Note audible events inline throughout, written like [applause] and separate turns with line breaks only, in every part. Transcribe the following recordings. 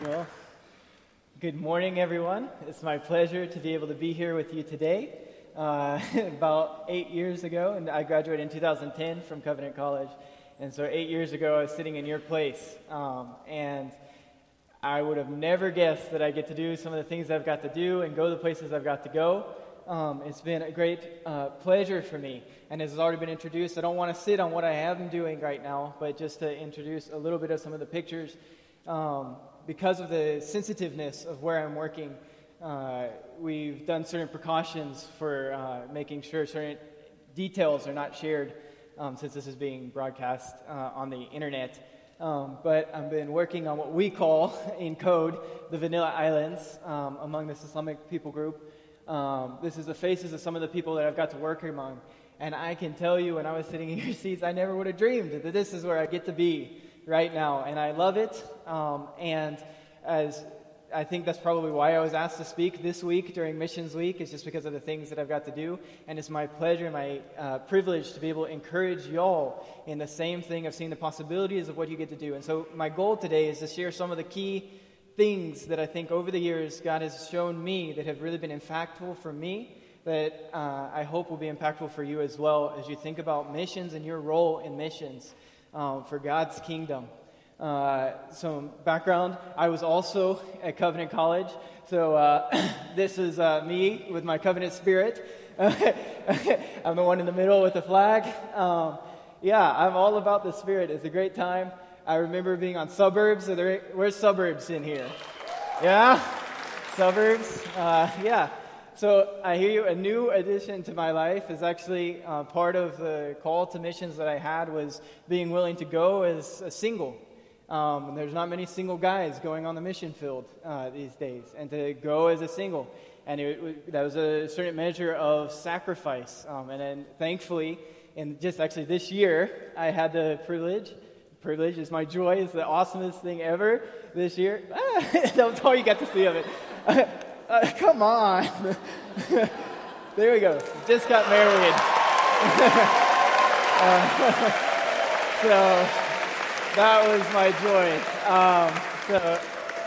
Well, good morning, everyone. It's my pleasure to be able to be here with you today. Uh, [laughs] about eight years ago, and I graduated in 2010 from Covenant College. And so, eight years ago, I was sitting in your place. Um, and I would have never guessed that I get to do some of the things I've got to do and go the places I've got to go. Um, it's been a great uh, pleasure for me. And as has already been introduced, I don't want to sit on what I am doing right now, but just to introduce a little bit of some of the pictures. Um, because of the sensitiveness of where I'm working, uh, we've done certain precautions for uh, making sure certain details are not shared um, since this is being broadcast uh, on the internet. Um, but I've been working on what we call [laughs] in code the Vanilla Islands um, among this Islamic people group. Um, this is the faces of some of the people that I've got to work among. And I can tell you, when I was sitting in your [laughs] seats, I never would have dreamed that this is where I get to be right now, and I love it. Um, and as I think that's probably why I was asked to speak this week during Missions Week, is just because of the things that I've got to do. And it's my pleasure and my uh, privilege to be able to encourage y'all in the same thing of seeing the possibilities of what you get to do. And so, my goal today is to share some of the key things that I think over the years God has shown me that have really been impactful for me. That uh, I hope will be impactful for you as well as you think about missions and your role in missions um, for God's kingdom. Uh, some background I was also at Covenant College. So uh, [coughs] this is uh, me with my covenant spirit. [laughs] I'm the one in the middle with the flag. Um, yeah, I'm all about the spirit. It's a great time. I remember being on suburbs. There, where's suburbs in here? Yeah? Suburbs? Uh, yeah. So I hear you. A new addition to my life is actually uh, part of the call to missions that I had was being willing to go as a single. Um, there's not many single guys going on the mission field uh, these days, and to go as a single, and it, that was a certain measure of sacrifice. Um, and then, thankfully, in just actually this year, I had the privilege. Privilege is my joy. It's the awesomest thing ever this year. Ah, that's all you got to see of it. [laughs] Uh, [laughs] come on. [laughs] there we go. Just got married. [laughs] uh, so that was my joy. Um, so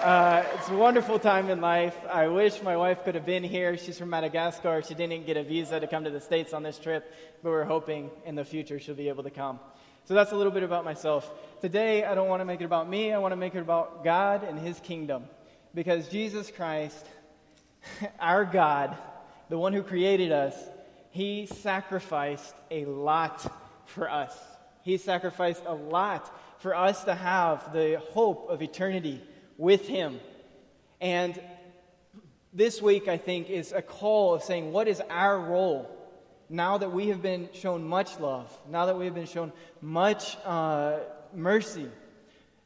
uh, it's a wonderful time in life. I wish my wife could have been here. She's from Madagascar. She didn't get a visa to come to the States on this trip, but we're hoping in the future she'll be able to come. So that's a little bit about myself. Today, I don't want to make it about me. I want to make it about God and His kingdom. Because Jesus Christ [laughs] our God, the one who created us, he sacrificed a lot for us. He sacrificed a lot for us to have the hope of eternity with him. And this week, I think, is a call of saying, what is our role now that we have been shown much love, now that we have been shown much uh, mercy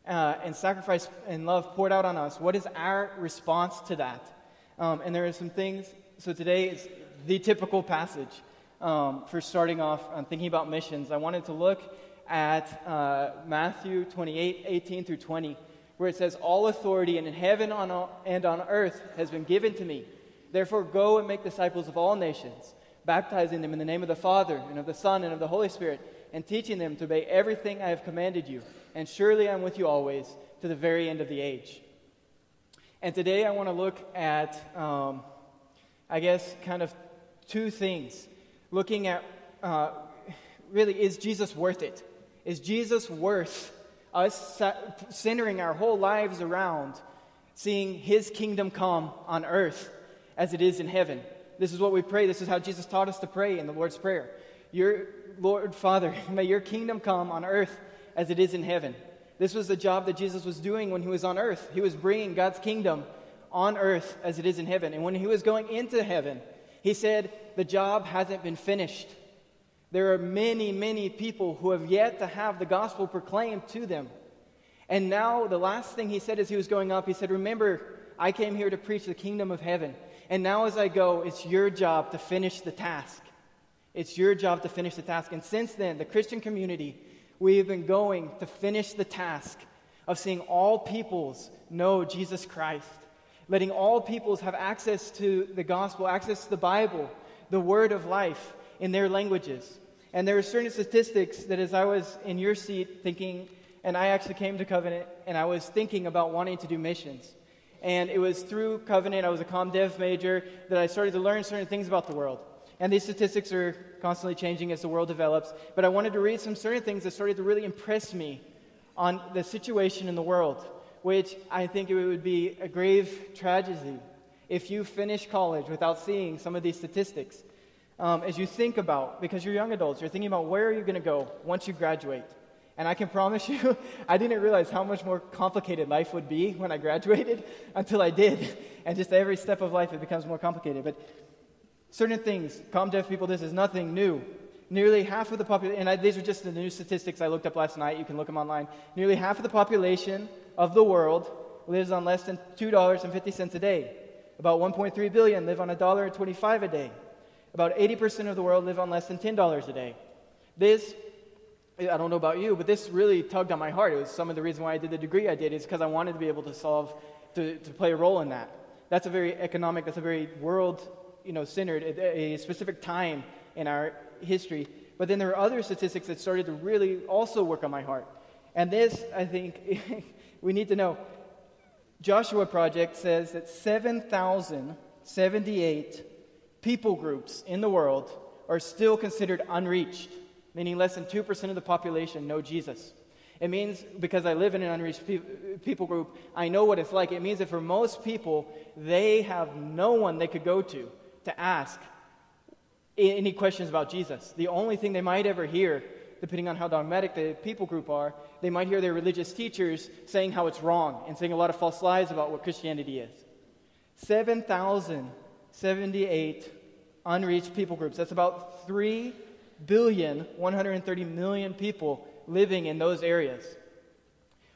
uh, and sacrifice and love poured out on us? What is our response to that? Um, and there are some things. So today is the typical passage um, for starting off on thinking about missions. I wanted to look at uh, Matthew 28 18 through 20, where it says, All authority in heaven and on earth has been given to me. Therefore, go and make disciples of all nations, baptizing them in the name of the Father, and of the Son, and of the Holy Spirit, and teaching them to obey everything I have commanded you. And surely I'm with you always to the very end of the age. And today I want to look at, um, I guess, kind of two things. Looking at uh, really, is Jesus worth it? Is Jesus worth us centering our whole lives around seeing his kingdom come on earth as it is in heaven? This is what we pray. This is how Jesus taught us to pray in the Lord's Prayer. Your Lord Father, [laughs] may your kingdom come on earth as it is in heaven. This was the job that Jesus was doing when he was on earth. He was bringing God's kingdom on earth as it is in heaven. And when he was going into heaven, he said, The job hasn't been finished. There are many, many people who have yet to have the gospel proclaimed to them. And now, the last thing he said as he was going up, he said, Remember, I came here to preach the kingdom of heaven. And now, as I go, it's your job to finish the task. It's your job to finish the task. And since then, the Christian community we have been going to finish the task of seeing all peoples know Jesus Christ, letting all peoples have access to the gospel, access to the Bible, the word of life in their languages. And there are certain statistics that, as I was in your seat thinking and I actually came to Covenant and I was thinking about wanting to do missions. And it was through Covenant, I was a com dev major, that I started to learn certain things about the world. And these statistics are constantly changing as the world develops. But I wanted to read some certain things that started to really impress me on the situation in the world, which I think it would be a grave tragedy if you finish college without seeing some of these statistics. Um, as you think about, because you're young adults, you're thinking about where are you going to go once you graduate. And I can promise [laughs] you, I didn't realize how much more complicated life would be when I graduated [laughs] until I did. And just every step of life, it becomes more complicated. But certain things, com dev people, this is nothing new. Nearly half of the population, and I, these are just the new statistics I looked up last night. You can look them online. Nearly half of the population of the world lives on less than $2.50 a day. About 1.3 billion live on $1.25 a day. About 80% of the world live on less than $10 a day. This I don't know about you, but this really tugged on my heart. It was some of the reason why I did the degree I did is because I wanted to be able to solve, to, to play a role in that. That's a very economic, that's a very world, you know, centered, a, a specific time in our history. But then there are other statistics that started to really also work on my heart. And this, I think, [laughs] we need to know. Joshua Project says that 7,078 people groups in the world are still considered unreached meaning less than 2% of the population know Jesus. It means because I live in an unreached pe- people group, I know what it's like. It means that for most people, they have no one they could go to to ask any questions about Jesus. The only thing they might ever hear, depending on how dogmatic the people group are, they might hear their religious teachers saying how it's wrong and saying a lot of false lies about what Christianity is. 7,078 unreached people groups. That's about three billion, 130 million people living in those areas.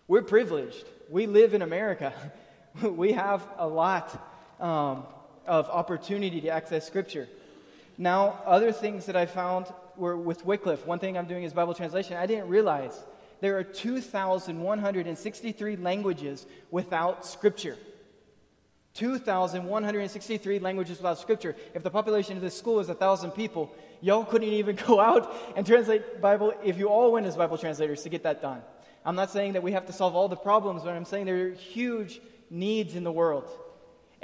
We're privileged. We live in America. [laughs] we have a lot um, of opportunity to access Scripture. Now, other things that I found were with Wycliffe. One thing I'm doing is Bible translation. I didn't realize there are 2,163 languages without Scripture. 2,163 languages without Scripture. If the population of this school is 1,000 people, y'all couldn't even [laughs] go out and translate Bible if you all went as Bible translators to get that done. I'm not saying that we have to solve all the problems, but I'm saying there are huge needs in the world.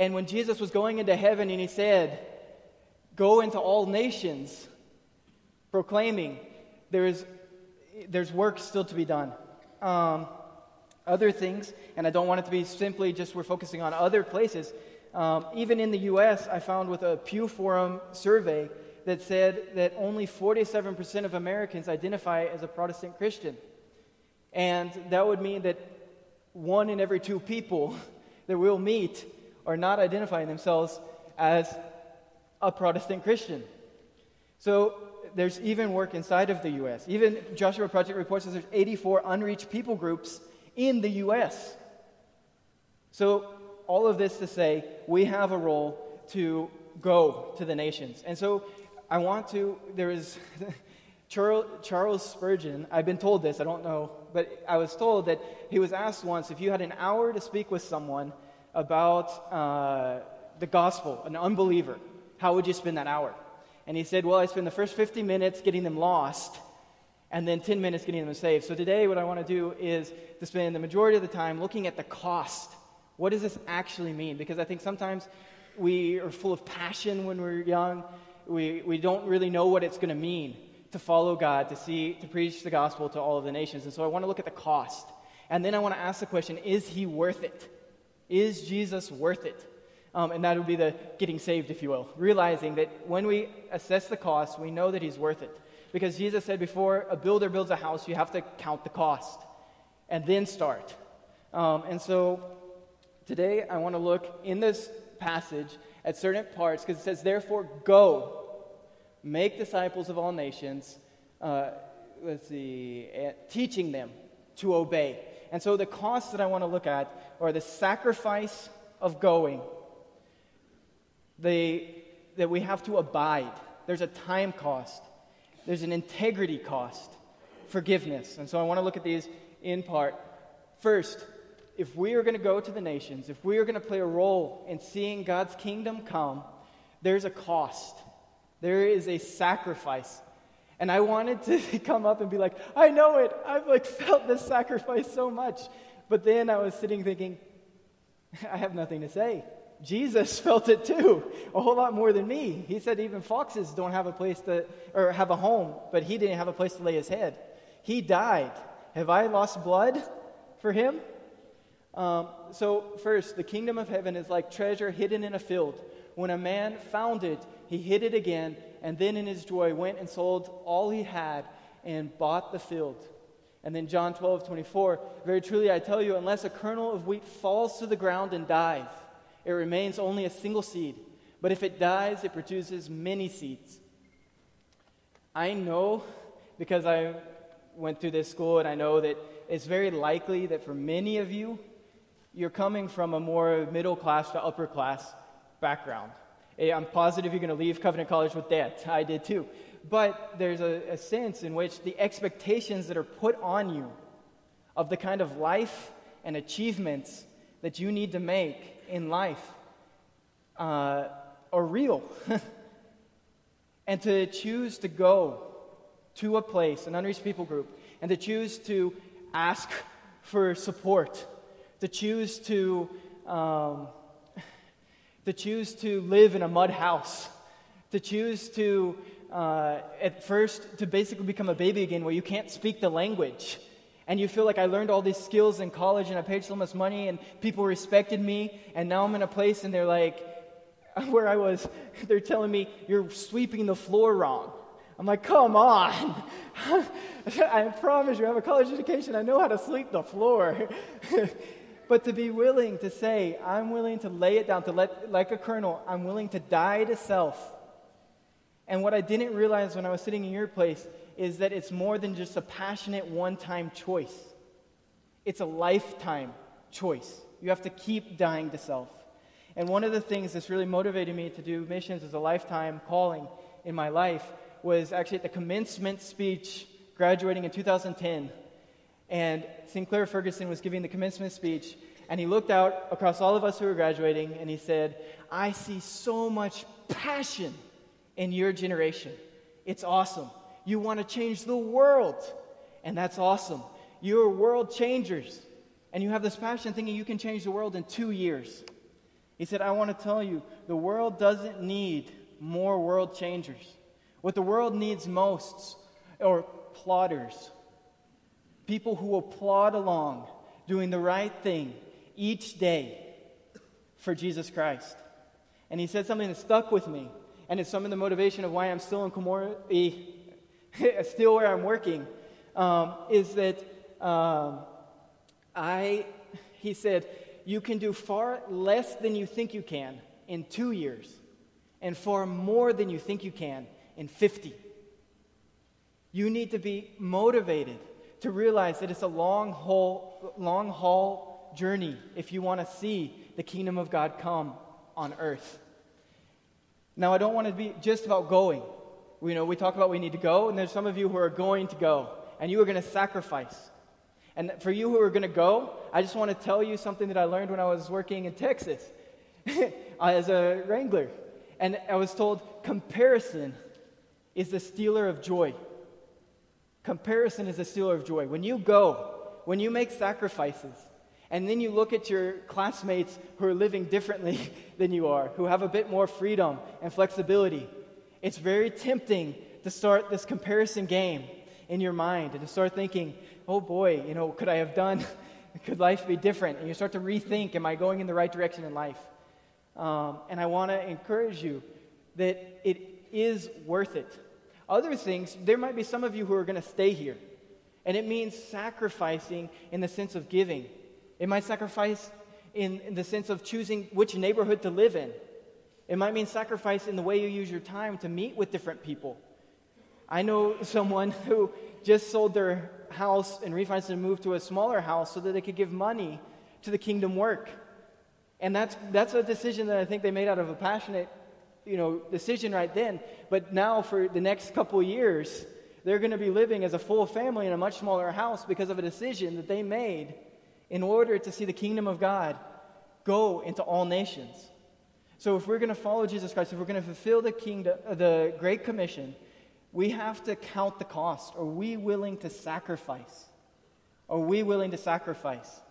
And when Jesus was going into heaven and he said, Go into all nations, proclaiming, there's, there's work still to be done. Um, other things, and I don't want it to be simply just we're focusing on other places. Um, even in the U.S., I found with a Pew Forum survey that said that only 47% of Americans identify as a Protestant Christian. And that would mean that one in every two people [laughs] that we'll meet are not identifying themselves as a Protestant Christian. So there's even work inside of the U.S. Even Joshua Project reports that there's 84 unreached people groups in the U.S. So all of this to say, we have a role to go to the nations. And so I want to, there is [laughs] Charles Spurgeon, I've been told this, I don't know, but I was told that he was asked once if you had an hour to speak with someone about uh, the gospel, an unbeliever, how would you spend that hour? And he said, Well, I spend the first 50 minutes getting them lost and then 10 minutes getting them saved. So today, what I want to do is to spend the majority of the time looking at the cost. What does this actually mean? Because I think sometimes we are full of passion when we're young we, we don't really know what it's going to mean to follow God, to see, to preach the gospel to all of the nations. And so I want to look at the cost. And then I want to ask the question is he worth it? Is Jesus worth it? Um, and that would be the getting saved, if you will. Realizing that when we assess the cost, we know that he's worth it. Because Jesus said before a builder builds a house, you have to count the cost and then start. Um, and so today I want to look in this passage at certain parts because it says, Therefore, go make disciples of all nations, uh, let's see, uh, teaching them to obey. And so the costs that I want to look at are the sacrifice of going, the, that we have to abide. There's a time cost, there's an integrity cost, forgiveness. And so I want to look at these in part. First, if we are going to go to the nations, if we are going to play a role in seeing God's kingdom come, there's a cost. There is a sacrifice. And I wanted to [laughs] come up and be like, I know it. I've like felt this sacrifice so much. But then I was sitting thinking, I have nothing to say. Jesus [laughs] felt it too, a whole lot more than me. He said even foxes don't have a place to, or have a home, but he didn't have a place to lay his head. He died. Have I lost blood for him? Um, so, first, the kingdom of heaven is like treasure hidden in a field. When a man found it, he hid it again, and then in his joy went and sold all he had and bought the field. And then John 12, 24, very truly I tell you, unless a kernel of wheat falls to the ground and dies, it remains only a single seed. But if it dies, it produces many seeds. I know because I went through this school and I know that it's very likely that for many of you, you're coming from a more middle class to upper class background. Eh, I'm positive you're going to leave Covenant College with that. I did too. But there's a, a sense in which the expectations that are put on you of the kind of life and achievements that you need to make in life uh, are real. [laughs] and to choose to go to a place, an unreached people group, and to choose to ask for support, to choose to, um, to choose to live in a mud house, to choose to, uh, at first, to basically become a baby again where you can't speak the language and you feel like I learned all these skills in college and I paid so much money and people respected me, and now I'm in a place and they're like, [laughs] where I was, [laughs] they're telling me, you're sweeping the floor wrong. I'm like, come on. [laughs] I promise you, I have a college education. I know how to sweep the floor. But to be willing to say, I'm willing to lay it down, to let, like a kernel, I'm willing to die to self. And what I didn't realize when I was sitting in your place is that it's more than just a passionate one time choice, it's a lifetime choice. You have to keep dying to self. And one of the things that's really motivated me to do missions as a lifetime calling in my life was actually at the commencement speech graduating in 2010. And Sinclair Ferguson was giving the commencement speech, and he looked out across all of us who were graduating, and he said, I see so much passion in your generation. It's awesome. You want to change the world. And that's awesome. You're world changers. And you have this passion thinking you can change the world in two years. He said, I want to tell you, the world doesn't need more world changers. What the world needs most are plotters. People who will plod along, doing the right thing each day for Jesus Christ. And he said something that stuck with me, and it's some of the motivation of why I'm still in Komori [laughs] still where I'm working, um, is that um, I, he said, you can do far less than you think you can in two years, and far more than you think you can in 50. You need to be motivated to realize that it's a long haul, long haul journey if you want to see the kingdom of God come on earth. Now, I don't want to be just about going. You know, we talk about we need to go, and there's some of you who are going to go, and you are going to sacrifice. And for you who are going to go, I just want to tell you something that I learned when I was working in Texas [laughs] as a wrangler. And I was told comparison is the stealer of joy. Comparison is a stealer of joy. When you go, when you make sacrifices, and then you look at your classmates who are living differently [laughs] than you are, who have a bit more freedom and flexibility, it's very tempting to start this comparison game in your mind and to start thinking, oh boy, you know, could I have done, [laughs] could life be different? And you start to rethink, am I going in the right direction in life? Um, and I want to encourage you that it is worth it. Other things, there might be some of you who are going to stay here. And it means sacrificing in the sense of giving. It might sacrifice in, in the sense of choosing which neighborhood to live in. It might mean sacrifice in the way you use your time to meet with different people. I know [laughs] someone who just sold their house and refinanced and moved to a smaller house so that they could give money to the kingdom work. And that's, that's a decision that I think they made out of a passionate you know, decision right then. But now, for the next couple years, they're going to be living as a full family in a much smaller house because of a decision that they made in order to see the kingdom of God go into all nations. So if we're going to follow Jesus Christ, if we're going to fulfill the kingdom, uh, the Great Commission, we have to count the cost. Are we willing to sacrifice? Are we willing to sacrifice?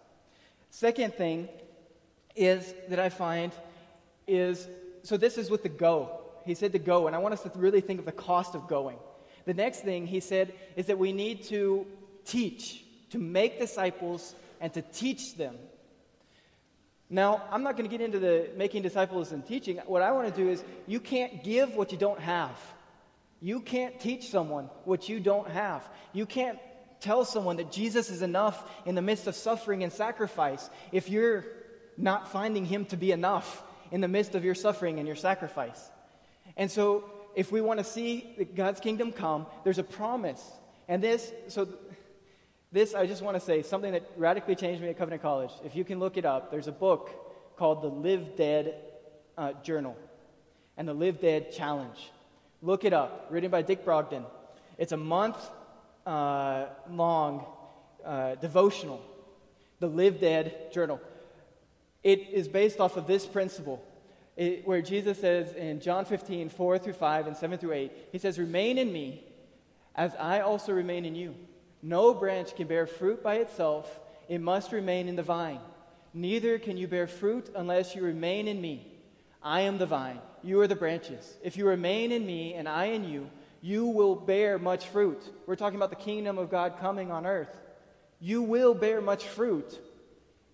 Second thing is that I find is so this is with the go. He said to go, and I want us to really think of the cost of going. The next thing he said is that we need to teach, to make disciples and to teach them. Now, I'm not going to get into the making disciples and teaching. What I want to do is you can't give what you don't have. You can't teach someone what you don't have. You can't tell someone that Jesus is enough in the midst of suffering and sacrifice if you're not finding him to be enough in the midst of your suffering and your sacrifice. And so, if we want to see God's kingdom come, there's a promise. And this, so this, I just want to say something that radically changed me at Covenant College. If you can look it up, there's a book called the Live Dead uh, Journal and the Live Dead Challenge. Look it up, written by Dick Brogden. It's a month uh, long uh, devotional, the Live Dead Journal. It is based off of this principle, it, where Jesus says in John 15, 4 through 5 and 7 through 8, He says, Remain in me as I also remain in you. No branch can bear fruit by itself, it must remain in the vine. Neither can you bear fruit unless you remain in me. I am the vine, you are the branches. If you remain in me and I in you, you will bear much fruit. We're talking about the kingdom of God coming on earth. You will bear much fruit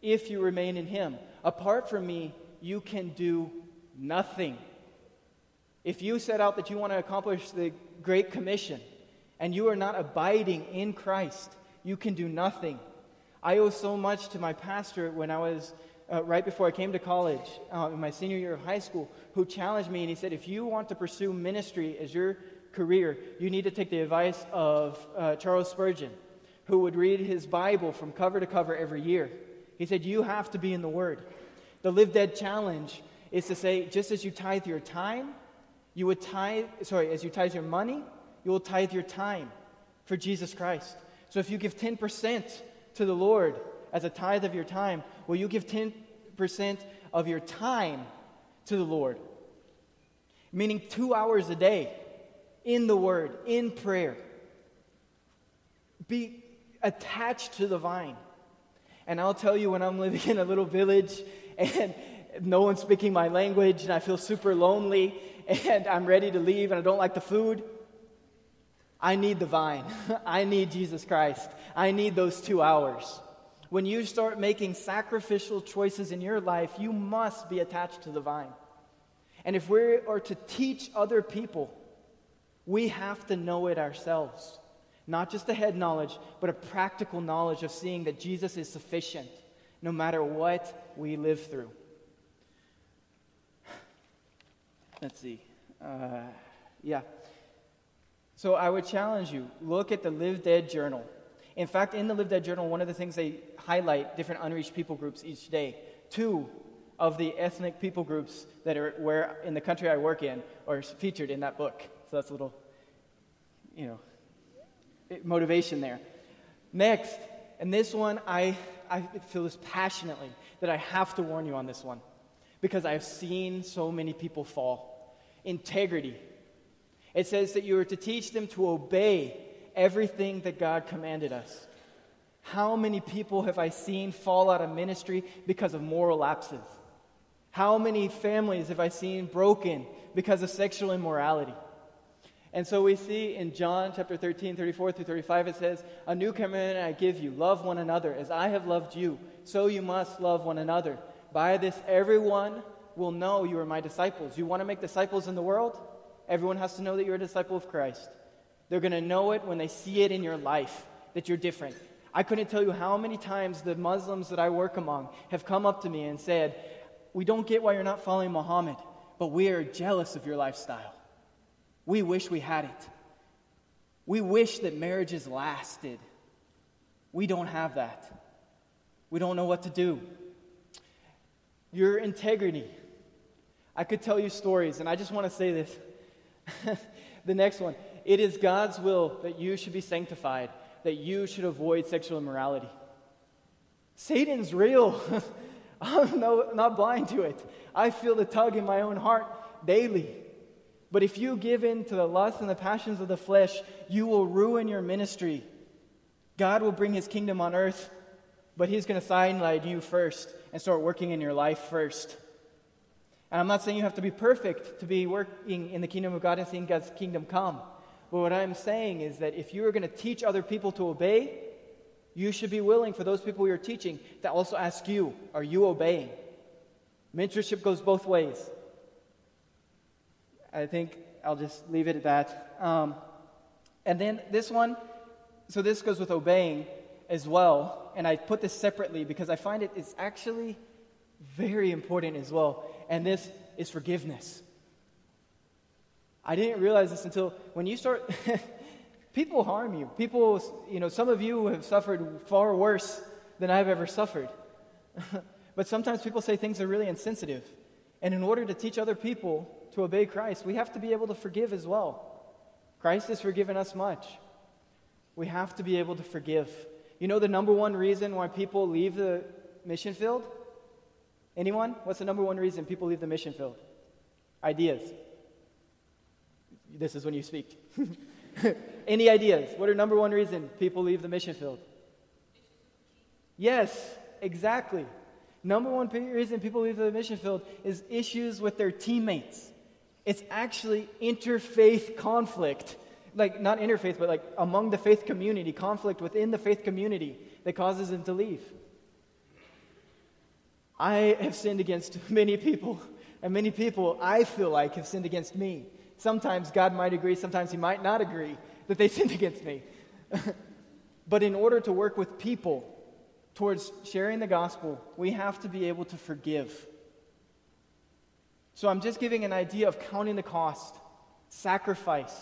if you remain in him. Apart from me, you can do nothing. If you set out that you want to accomplish the Great Commission and you are not abiding in Christ, you can do nothing. I owe so much to my pastor when I was uh, right before I came to college, uh, in my senior year of high school, who challenged me and he said, If you want to pursue ministry as your career, you need to take the advice of uh, Charles Spurgeon, who would read his Bible from cover to cover every year. He said, You have to be in the Word. The Live Dead Challenge is to say, just as you tithe your time, you would tithe, sorry, as you tithe your money, you will tithe your time for Jesus Christ. So if you give 10% to the Lord, as a tithe of your time, will you give 10% of your time to the Lord? Meaning two hours a day in the Word, in prayer. Be attached to the vine. And I'll tell you when I'm living in a little village and no one's speaking my language and I feel super lonely and I'm ready to leave and I don't like the food. I need the vine. [laughs] I need Jesus Christ. I need those two hours. When you start making sacrificial choices in your life, you must be attached to the vine. And if we are to teach other people, we have to know it ourselves. Not just a head knowledge, but a practical knowledge of seeing that Jesus is sufficient no matter what we live through. [sighs] Let's see. Uh, yeah. So I would challenge you look at the Live Dead Journal. In fact, in the Live Dead Journal, one of the things they highlight different unreached people groups each day. Two of the ethnic people groups that are where in the country I work in are featured in that book. So that's a little, you know, motivation there. Next, and this one I, I feel this passionately that I have to warn you on this one because I have seen so many people fall. Integrity. It says that you are to teach them to obey everything that God commanded us. How many people have I seen fall out of ministry because of moral lapses? How many families have I seen broken because of sexual immorality? And so we see in John chapter 13, 34 through 35, it says, A new commandment I give you love one another. As I have loved you, so you must love one another. By this, everyone will know you are my disciples. You want to make disciples in the world? Everyone has to know that you're a disciple of Christ. They're going to know it when they see it in your life that you're different. I couldn't tell you how many times the Muslims that I work among have come up to me and said, We don't get why you're not following Muhammad, but we are jealous of your lifestyle. We wish we had it. We wish that marriages lasted. We don't have that. We don't know what to do. Your integrity. I could tell you stories, and I just want to say this. [laughs] the next one. It is God's will that you should be sanctified, that you should avoid sexual immorality. Satan's real. [laughs] I'm no, not blind to it. I feel the tug in my own heart daily. But if you give in to the lusts and the passions of the flesh, you will ruin your ministry. God will bring his kingdom on earth, but he's going to sideline you first and start working in your life first. And I'm not saying you have to be perfect to be working in the kingdom of God and seeing God's kingdom come. But what I'm saying is that if you are going to teach other people to obey, you should be willing for those people you're teaching to also ask you, are you obeying? Mentorship goes both ways. I think I'll just leave it at that. Um, and then this one, so this goes with obeying as well. And I put this separately because I find it is actually very important as well. And this is forgiveness. I didn't realize this until when you start, [laughs] people harm you. People, you know, some of you have suffered far worse than I've ever suffered. [laughs] but sometimes people say things are really insensitive. And in order to teach other people to obey Christ, we have to be able to forgive as well. Christ has forgiven us much. We have to be able to forgive. You know the number one reason why people leave the mission field? Anyone? What's the number one reason people leave the mission field? Ideas. This is when you speak. [laughs] Any ideas? What are number one reason people leave the mission field? Yes, exactly. Number one reason people leave the mission field is issues with their teammates. It's actually interfaith conflict. Like, not interfaith, but like among the faith community, conflict within the faith community that causes them to leave. I have sinned against [laughs] many people, and many people I feel like have sinned against me. Sometimes God might agree, sometimes He might not agree that they [laughs] sinned against me. [laughs] but in order to work with people towards sharing the gospel, we have to be able to forgive. So I'm just giving an idea of counting the cost, sacrifice,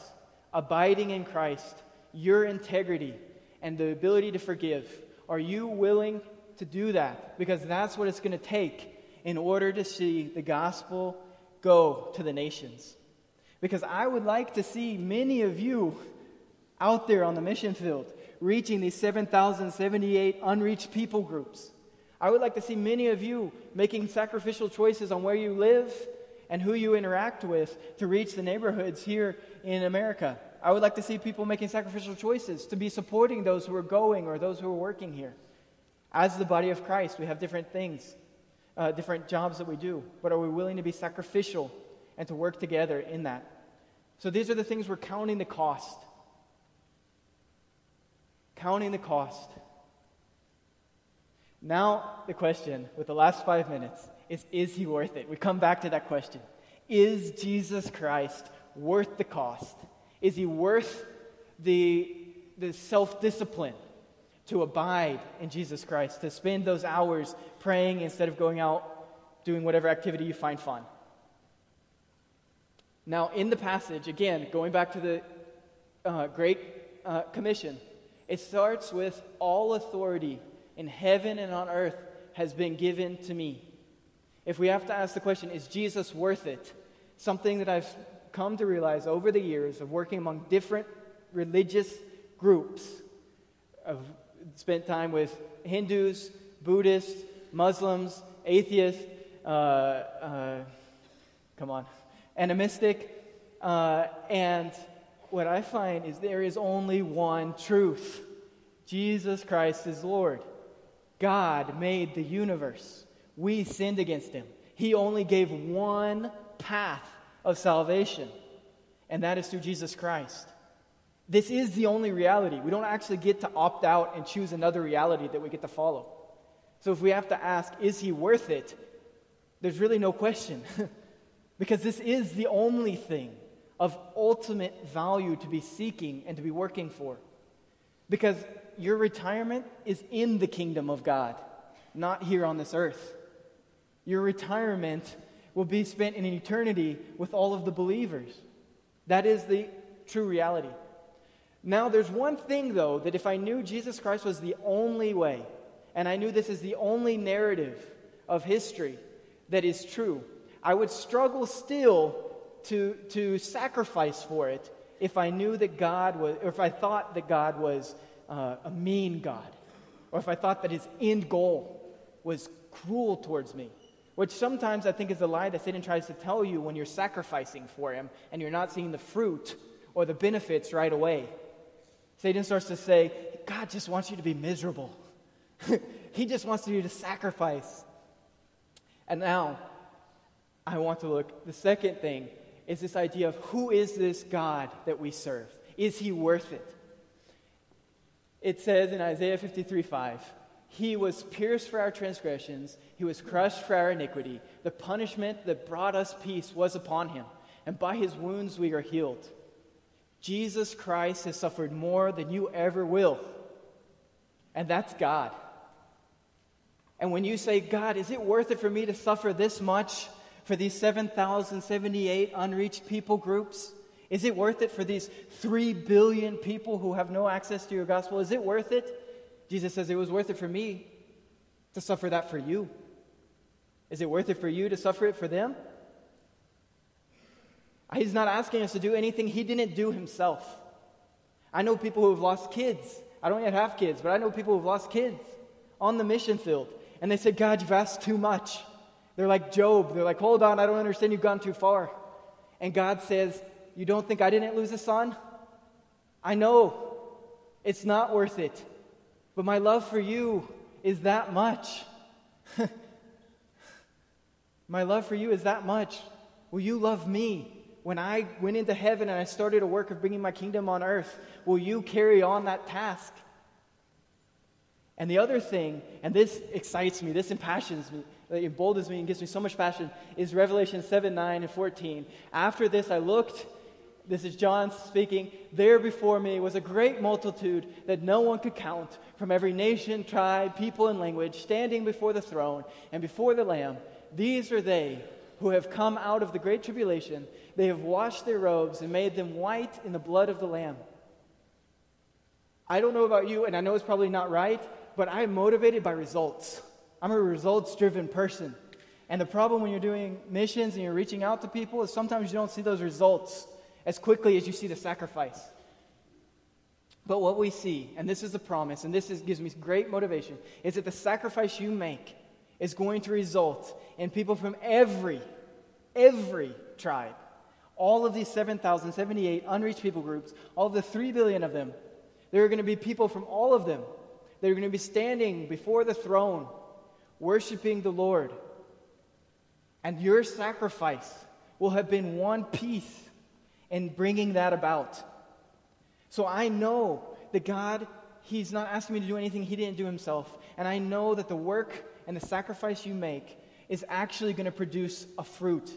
abiding in Christ, your integrity, and the ability to forgive. Are you willing to do that? Because that's what it's going to take in order to see the gospel go to the nations because I would like to see many of you out there on the mission field reaching these 7,078 unreached people groups. I would like to see many of you making sacrificial choices on where you live and who you interact with to reach the neighborhoods here in America. I would like to see people making sacrificial choices to be supporting those who are going or those who are working here. As the body of Christ, we have different things, uh, different jobs that we do, but are we willing to be sacrificial and to work together in that? So these are the things we're counting the cost. Counting the cost. Now, the question with the last five minutes is Is he worth it? We come back to that question. Is Jesus Christ worth the cost? Is he worth the, the self discipline to abide in Jesus Christ, to spend those hours praying instead of going out doing whatever activity you find fun? Now, in the passage, again, going back to the uh, Great uh, Commission, it starts with all authority in heaven and on earth has been given to me. If we have to ask the question, is Jesus worth it? Something that I've come to realize over the years of working among different religious groups. I've spent time with Hindus, Buddhists, Muslims, atheists, uh, uh come on, animistic. Uh, and what I find is there is only one truth Jesus Christ is Lord. God made the universe. We sinned against him. He only gave one path of salvation, and that is through Jesus Christ. This is the only reality. We don't actually get to opt out and choose another reality that we get to follow. So if we have to ask, is he worth it? There's really no question. [laughs] Because this is the only thing of ultimate value to be seeking and to be working for. Because your retirement is in the kingdom of God, not here on this earth. Your retirement will be spent in eternity with all of the believers. That is the true reality. Now, there's one thing, though, that if I knew Jesus Christ was the only way, and I knew this is the only narrative of history that is true, I would struggle still to, to sacrifice for it if I knew that God was, or if I thought that God was uh, a mean God, or if I thought that his end goal was cruel towards me, which sometimes I think is a lie that Satan tries to tell you when you're sacrificing for him and you're not seeing the fruit or the benefits right away. Satan starts to say, God just wants you to be miserable. [laughs] he just wants you to sacrifice. And now, I want to look. The second thing is this idea of who is this God that we serve? Is he worth it? It says in Isaiah 53 5, He was pierced for our transgressions, He was crushed for our iniquity. The punishment that brought us peace was upon Him, and by His wounds we are healed. Jesus Christ has suffered more than you ever will. And that's God. And when you say, God, is it worth it for me to suffer this much for these 7,078 unreached people groups? Is it worth it for these 3 billion people who have no access to your gospel? Is it worth it? Jesus says, It was worth it for me to suffer that for you. Is it worth it for you to suffer it for them? He's not asking us to do anything he didn't do himself. I know people who have lost kids. I don't yet have kids, but I know people who've lost kids on the mission field. And they said, God, you've asked too much. They're like Job. They're like, hold on, I don't understand. You've gone too far. And God says, You don't think I didn't lose a son? I know. It's not worth it. But my love for you is that much. [laughs] my love for you is that much. Will you love me? when I went into heaven and I started a work of bringing my kingdom on earth, will you carry on that task? And the other thing, and this excites me, this impassions me, it emboldens me and gives me so much passion, is Revelation 7 9 and 14. After this, I looked, this is John speaking, there before me was a great multitude that no one could count from every nation, tribe, people, and language, standing before the throne and before the Lamb. These are they who have come out of the great tribulation. They have washed their robes and made them white in the blood of the Lamb. I don't know about you, and I know it's probably not right, but I'm motivated by results. I'm a results driven person. And the problem when you're doing missions and you're reaching out to people is sometimes you don't see those results as quickly as you see the sacrifice. But what we see, and this is the promise, and this is, gives me great motivation, is that the sacrifice you make is going to result in people from every, every tribe. All of these 7,078 unreached people groups, all the 3 billion of them, there are going to be people from all of them. They're going to be standing before the throne, worshiping the Lord. And your sacrifice will have been one piece in bringing that about. So I know that God, He's not asking me to do anything He didn't do Himself. And I know that the work and the sacrifice you make is actually going to produce a fruit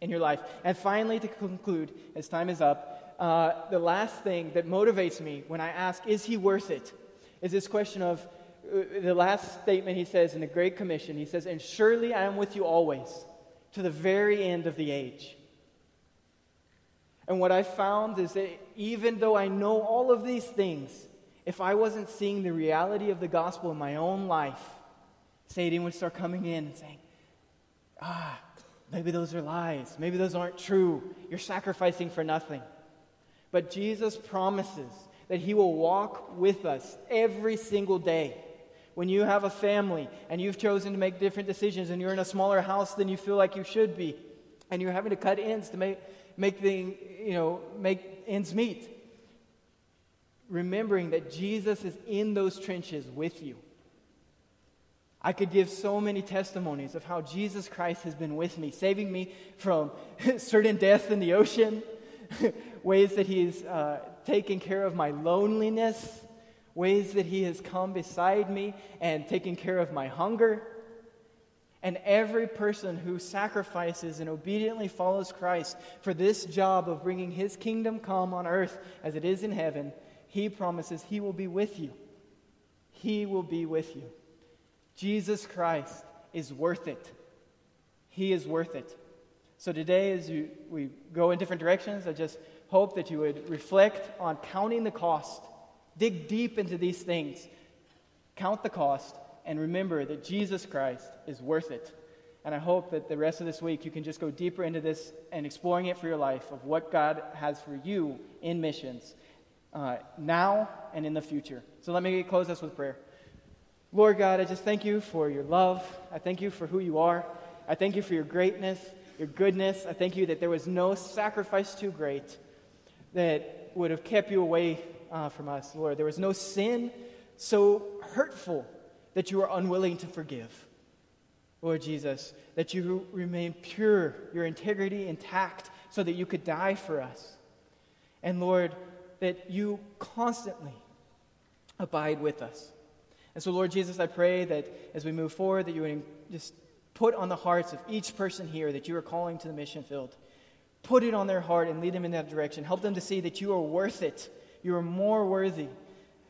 in your life. And finally, to conclude, as time is up, uh, the last thing that motivates me when I ask, is he worth it? Is this question of uh, the last statement he says in the Great Commission. He says, And surely I am with you always to the very end of the age. And what I found is that even though I know all of these things, if I wasn't seeing the reality of the gospel in my own life, Satan would start coming in and saying, Ah, maybe those are lies. Maybe those aren't true. You're sacrificing for nothing. But Jesus promises that He will walk with us every single day. When you have a family and you've chosen to make different decisions and you're in a smaller house than you feel like you should be, and you're having to cut ends to make, make, the, you know, make ends meet, remembering that Jesus is in those trenches with you I could give so many testimonies of how Jesus Christ has been with me, saving me from [laughs] certain death in the ocean, [laughs] ways that He's uh, taken care of my loneliness, ways that He has come beside me and taken care of my hunger. And every person who sacrifices and obediently follows Christ for this job of bringing His kingdom come on earth as it is in heaven, He promises He will be with you. He will be with you. Jesus Christ is worth it. He is worth it. So today, as you, we go in different directions, I just hope that you would reflect on counting the cost. Dig deep into these things. Count the cost and remember that Jesus Christ is worth it. And I hope that the rest of this week you can just go deeper into this and exploring it for your life of what God has for you in missions uh, now and in the future. So let me close us with prayer. Lord God, I just thank you for your love. I thank you for who you are. I thank you for your greatness, your goodness. I thank you that there was no sacrifice too great that would have kept you away uh, from us, Lord. There was no sin so hurtful that you are unwilling to forgive. Lord Jesus, that you remain pure, your integrity intact, so that you could die for us. And Lord, that you constantly abide with us. And so, Lord Jesus, I pray that as we move forward, that you would just put on the hearts of each person here that you are calling to the mission field. Put it on their heart and lead them in that direction. Help them to see that you are worth it. You are more worthy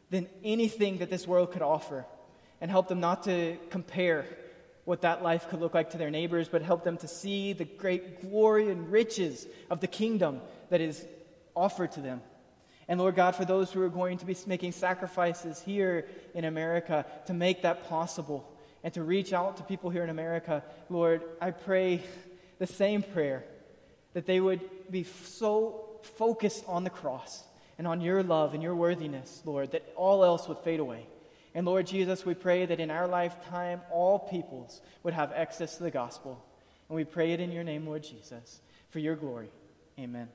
than anything that this world could offer. And help them not to compare what that life could look like to their neighbors, but help them to see the great glory and riches of the kingdom that is offered to them. And Lord God, for those who are going to be making sacrifices here in America to make that possible and to reach out to people here in America, Lord, I pray the same prayer that they would be so focused on the cross and on your love and your worthiness, Lord, that all else would fade away. And Lord Jesus, we pray that in our lifetime, all peoples would have access to the gospel. And we pray it in your name, Lord Jesus, for your glory. Amen.